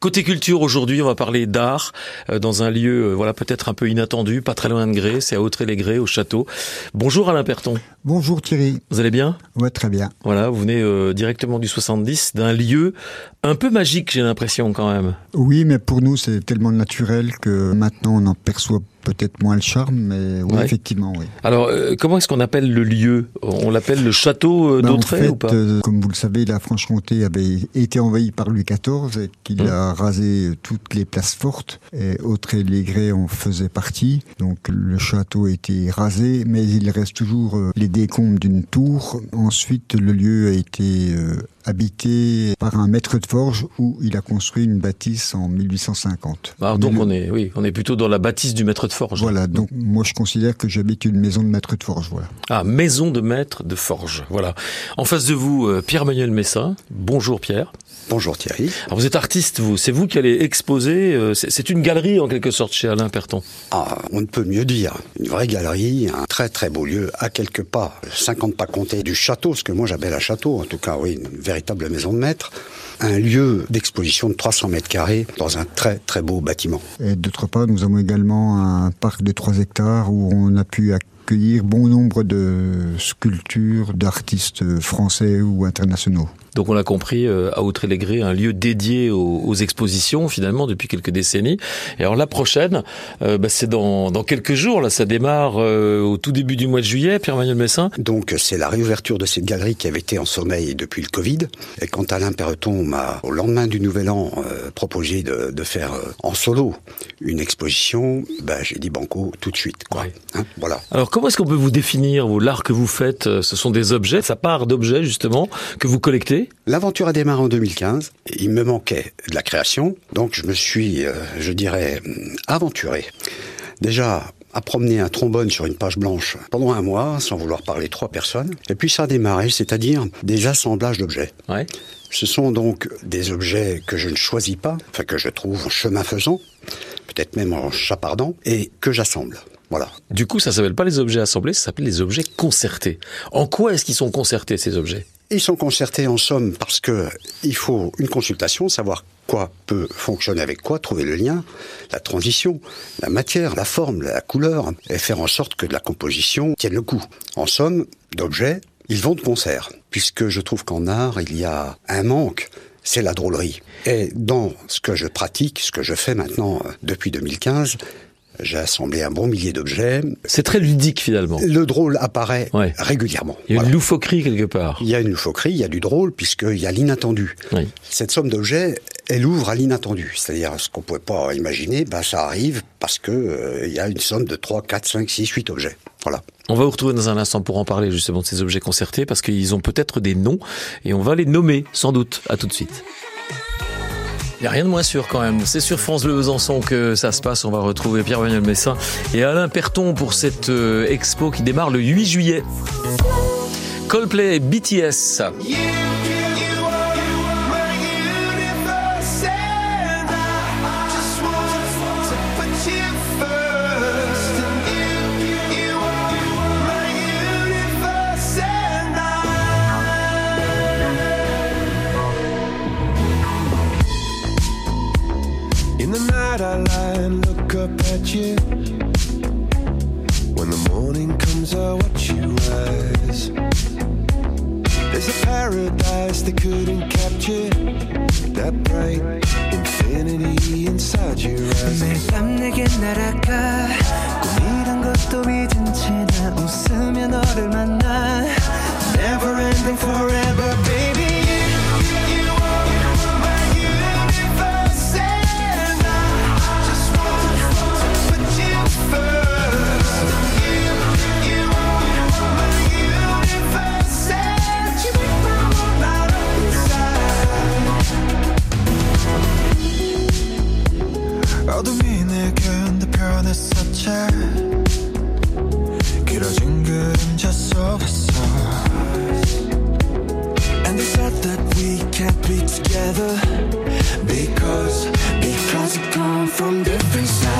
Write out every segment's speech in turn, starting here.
Côté culture aujourd'hui, on va parler d'art euh, dans un lieu euh, voilà peut-être un peu inattendu, pas très loin de Gré, c'est à Autré-les-Grès au château. Bonjour Alain Perton. Bonjour Thierry. Vous allez bien? Ouais, très bien. Voilà, vous venez euh, directement du 70 d'un lieu un peu magique, j'ai l'impression quand même. Oui, mais pour nous c'est tellement naturel que maintenant on en perçoit peut-être moins le charme, mais oui, Ouais. effectivement, oui. Alors euh, comment est-ce qu'on appelle le lieu? On l'appelle le château euh, Ben, en fait, ou pas? euh, comme vous le savez, la Franche-Comté avait été envahie par Louis XIV et qu'il Hum. a rasé toutes les places fortes. Et Autré-les-Grès en faisait partie. Donc le château a été rasé, mais il reste toujours euh, les décombres d'une tour. Ensuite, le lieu a été euh, habité par un maître de forge où il a construit une bâtisse en 1850. Alors, Mais donc le- on est oui, on est plutôt dans la bâtisse du maître de forge. Voilà, donc moi je considère que j'habite une maison de maître de forge, voilà. Ah, maison de maître de forge. Voilà. En face de vous, euh, Pierre-Manuel Messin. Bonjour Pierre. Bonjour Thierry. Alors vous êtes artiste, vous. C'est vous qui allez exposer. euh, c'est c'est une galerie en quelque sorte chez Alain Perton. Ah, on ne peut mieux dire. Une vraie galerie, un très très beau lieu, à quelques pas, 50 pas comptés du château, ce que moi j'appelle un château, en tout cas oui, une véritable maison de maître. Un lieu d'exposition de 300 mètres carrés dans un très très beau bâtiment. Et d'autre part, nous avons également un parc de 3 hectares où on a pu accueillir bon nombre de sculptures d'artistes français ou internationaux. Donc on l'a compris, euh, à Autré-les-Grès, un lieu dédié aux, aux expositions finalement depuis quelques décennies. Et alors la prochaine, euh, bah, c'est dans, dans quelques jours. Là, ça démarre euh, au tout début du mois de juillet. Pierre-Manuel Messin. Donc c'est la réouverture de cette galerie qui avait été en sommeil depuis le Covid. Et quand Alain Perreton m'a, au lendemain du Nouvel An, euh, proposé de, de faire euh, en solo une exposition, ben, j'ai dit banco tout de suite. Quoi. Ouais. Hein, voilà. Alors comment est-ce qu'on peut vous définir vous, l'art que vous faites euh, Ce sont des objets, ça part d'objets justement que vous collectez. L'aventure a démarré en 2015. Il me manquait de la création, donc je me suis, euh, je dirais, hum, aventuré. Déjà à promener un trombone sur une page blanche pendant un mois, sans vouloir parler trois personnes. Et puis ça a démarré, c'est-à-dire des assemblages d'objets. Ouais. Ce sont donc des objets que je ne choisis pas, enfin que je trouve en chemin faisant, peut-être même en chapardant, et que j'assemble. Voilà. Du coup, ça s'appelle pas les objets assemblés, ça s'appelle les objets concertés. En quoi est-ce qu'ils sont concertés ces objets? Ils sont concertés en somme parce que il faut une consultation, savoir quoi peut fonctionner avec quoi, trouver le lien, la transition, la matière, la forme, la couleur, et faire en sorte que la composition tienne le coup. En somme, d'objets, ils vont de concert, puisque je trouve qu'en art, il y a un manque, c'est la drôlerie. Et dans ce que je pratique, ce que je fais maintenant euh, depuis 2015, j'ai assemblé un bon millier d'objets. C'est très ludique finalement. Le drôle apparaît Ouais. régulièrement. Il y a Voilà. une loufoquerie quelque part. Il y a une loufoquerie, il y a du drôle, puisqu'il y a l'inattendu. Oui. Cette somme d'objets, elle ouvre à l'inattendu. C'est-à-dire, ce qu'on pouvait pas imaginer, ben, ça arrive parce que euh, il y a une somme de 3, 4, 5, 6, 8 objets. Voilà. On va vous retrouver dans un instant pour en parler justement de ces objets concertés parce qu'ils ont peut-être des noms et on va les nommer sans doute. À tout de suite. Il n'y a rien de moins sûr quand même. C'est sur France Bleu Besançon que ça se passe. On va retrouver Pierre-Manuel Messin et Alain Perton pour cette euh, expo qui démarre le 8 juillet. Coldplay BTS. 밤 내게 날아가 Because, because we come from different sides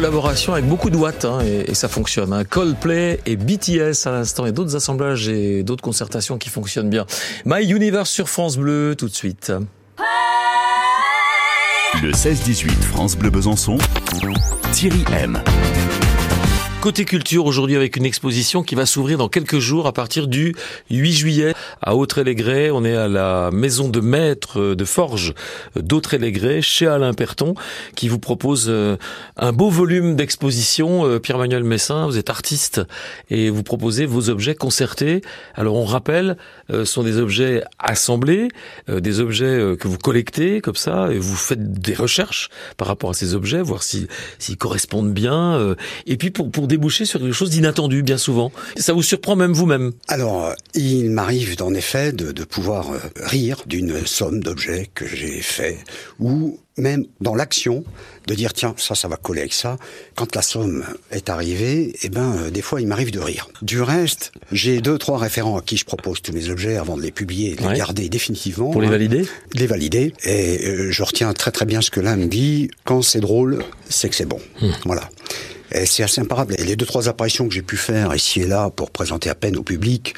collaboration avec beaucoup de watts hein, et, ça fonctionne. Hein. Coldplay et BTS à l'instant et d'autres assemblages et d'autres concertations qui fonctionnent bien. My Universe sur France Bleu tout de suite. Le 16-18 France Bleu Besançon, Thierry M. Côté culture aujourd'hui avec une exposition qui va s'ouvrir dans quelques jours à partir du 8 juillet à Autrey-les-Grès. On est à la maison de maître de forge d'Autrey-les-Grès chez Alain Perton qui vous propose euh, un beau volume d'exposition. Euh, Pierre-Manuel Messin, vous êtes artiste et vous proposez vos objets concertés. Alors on rappelle, euh, ce sont des objets assemblés, euh, des objets euh, que vous collectez comme ça et vous faites des recherches par rapport à ces objets, voir si s'ils correspondent bien. euh, et puis pour pour déboucher sur quelque chose d'inattendu bien souvent. Ça vous surprend même vous-même. Alors, euh, il m'arrive en effet de, de pouvoir euh, rire d'une somme d'objets que j'ai fait, ou même dans l'action, de dire tiens, ça, ça va coller avec ça. Quand la somme est arrivée, eh ben, euh, des fois, il m'arrive de rire. Du reste, j'ai deux, trois référents à qui je propose tous mes objets avant de les publier et de Ouais. les garder définitivement. Pour les hein, valider Les valider. Et euh, je retiens très très bien ce que l'un me dit. Quand c'est drôle, c'est que c'est bon. Voilà. C'est assez imparable. Et les deux, trois apparitions que j'ai pu faire ici et là pour présenter à peine au public,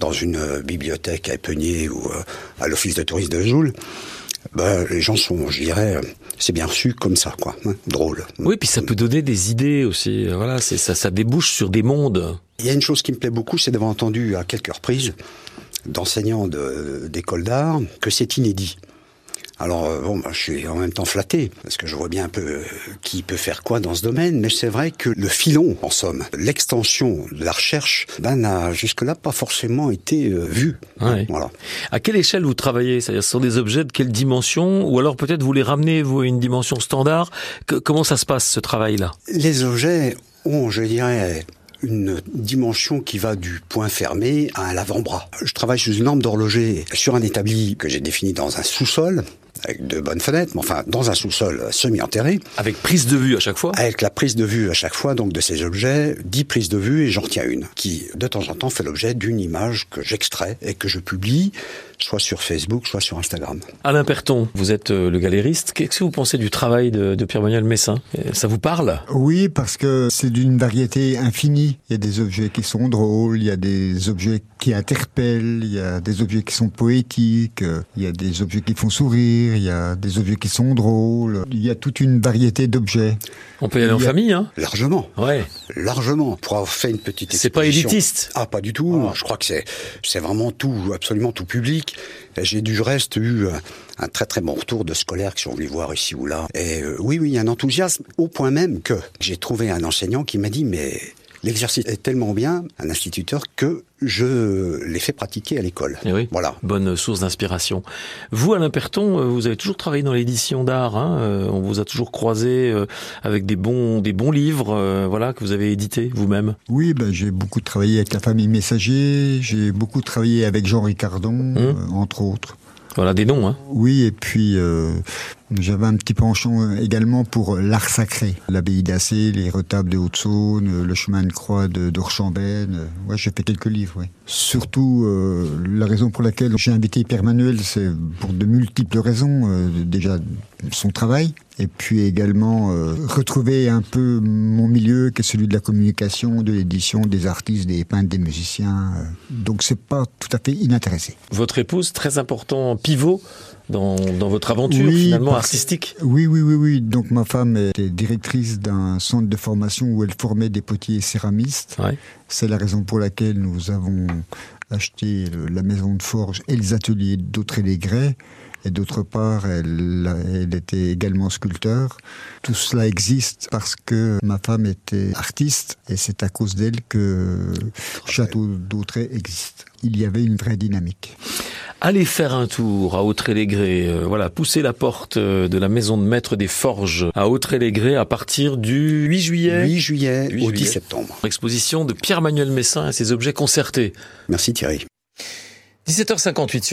dans une euh, bibliothèque à Epenier ou euh, à l'office de tourisme de Joule, ben, les gens sont, je dirais, euh, c'est bien reçu comme ça, quoi. hein, drôle. Oui, puis ça peut donner des idées aussi. Voilà, c'est ça, ça débouche sur des mondes. Il y a une chose qui me plaît beaucoup, c'est d'avoir entendu à quelques reprises d'enseignants de- d'école d'art que c'est inédit. Alors euh, bon, bah, je suis en même temps flatté parce que je vois bien un peu euh, qui peut faire quoi dans ce domaine, mais c'est vrai que le filon, en somme, l'extension de la recherche, ben n'a jusque-là pas forcément été euh, vu. Ouais. Voilà. À quelle échelle vous travaillez? C'est-à-dire, ce sont des objets de quelle dimension? Ou alors peut-être vous les ramenez vous à une dimension standard? Que- Comment ça se passe ce travail-là? Les objets ont, je dirais, une dimension qui va du point fermé à l'avant-bras. Je travaille sous une lampe d'horloger sur un établi que j'ai défini dans un sous-sol, avec de bonnes fenêtres, mais enfin dans un sous-sol semi-enterré, Avec prise de vue à chaque fois? Avec la prise de vue à chaque fois donc de ces objets, 10 prises de vue et j'en retiens une, qui de temps en temps fait l'objet d'une image que j'extrais et que je publie, soit sur Facebook, soit sur Instagram. Alain Perton, vous êtes euh, le galériste. Qu'est-ce que vous pensez du travail de, de Pierre-Manuel Messin? Euh, Ça vous parle? Oui, parce que c'est d'une variété infinie. Il y a des objets qui sont drôles, il y a des objets qui interpellent, il y a des objets qui sont poétiques, euh, il y a des objets qui font sourire, il y a des objets qui sont drôles. Il y a toute une variété d'objets. On peut y aller en Il y a- famille, hein Largement. Ouais. Largement, pour avoir fait une petite C'est pas élitiste. Ah, pas du tout. Je crois que c'est c'est vraiment tout, absolument tout public. Et J'ai du reste eu un, un très très bon retour de scolaires qui sont venus voir ici ou là. Et euh, oui, oui, il y a un enthousiasme au point même que j'ai trouvé un enseignant qui m'a dit mais l'exercice est tellement bien, un instituteur, que je l'ai fait pratiquer à l'école. Eh oui. Voilà. Bonne source d'inspiration. Vous, Alain Perton, euh, vous avez toujours travaillé dans l'édition d'art. Hein Euh, on vous a toujours croisé euh, avec des bons, des bons livres, euh, voilà, que vous avez édités vous-même. Oui, ben, j'ai beaucoup travaillé avec la famille Messager, j'ai beaucoup travaillé avec Jean Ricardon, euh, entre autres. Voilà, des noms. Hein. Oui, et puis euh, J'avais un petit penchant euh, également pour l'art sacré. L'abbaye d'Assé, les retables de Haute-Saône, euh, le chemin de croix de. Euh, Ouais, j'ai fait quelques livres, ouais. Surtout, la raison pour laquelle j'ai invité Pierre Manuel, c'est pour de multiples raisons. Déjà, son travail. Et puis également retrouver un peu mon milieu, qui est celui de la communication, de l'édition, des artistes, des peintres, des musiciens. euh. Donc c'est pas tout à fait inintéressé. Votre épouse, très important pivot dans, dans votre aventure Oui, finalement parce- artistique. Oui, oui, oui, oui. Donc ma femme était directrice d'un centre de formation où elle formait des potiers et céramistes. Ouais. C'est la raison pour laquelle nous avons acheté la maison de forge et les ateliers d'Autré-les-Grès. Et d'autre part, elle, elle était également sculpteur. Tout cela existe parce que ma femme était artiste et c'est à cause d'elle que Château d'Autré existe. Il y avait une vraie dynamique. Allez faire un tour à Autré-les-Grès. euh, voilà, poussez la porte euh, de la maison de maître des forges à Autré-les-Grès à partir du 8 juillet. 8 juillet 8 au 10 juillet. septembre. Exposition de Pierre-Manuel Messin et ses objets concertés. Merci Thierry. 17h58 sur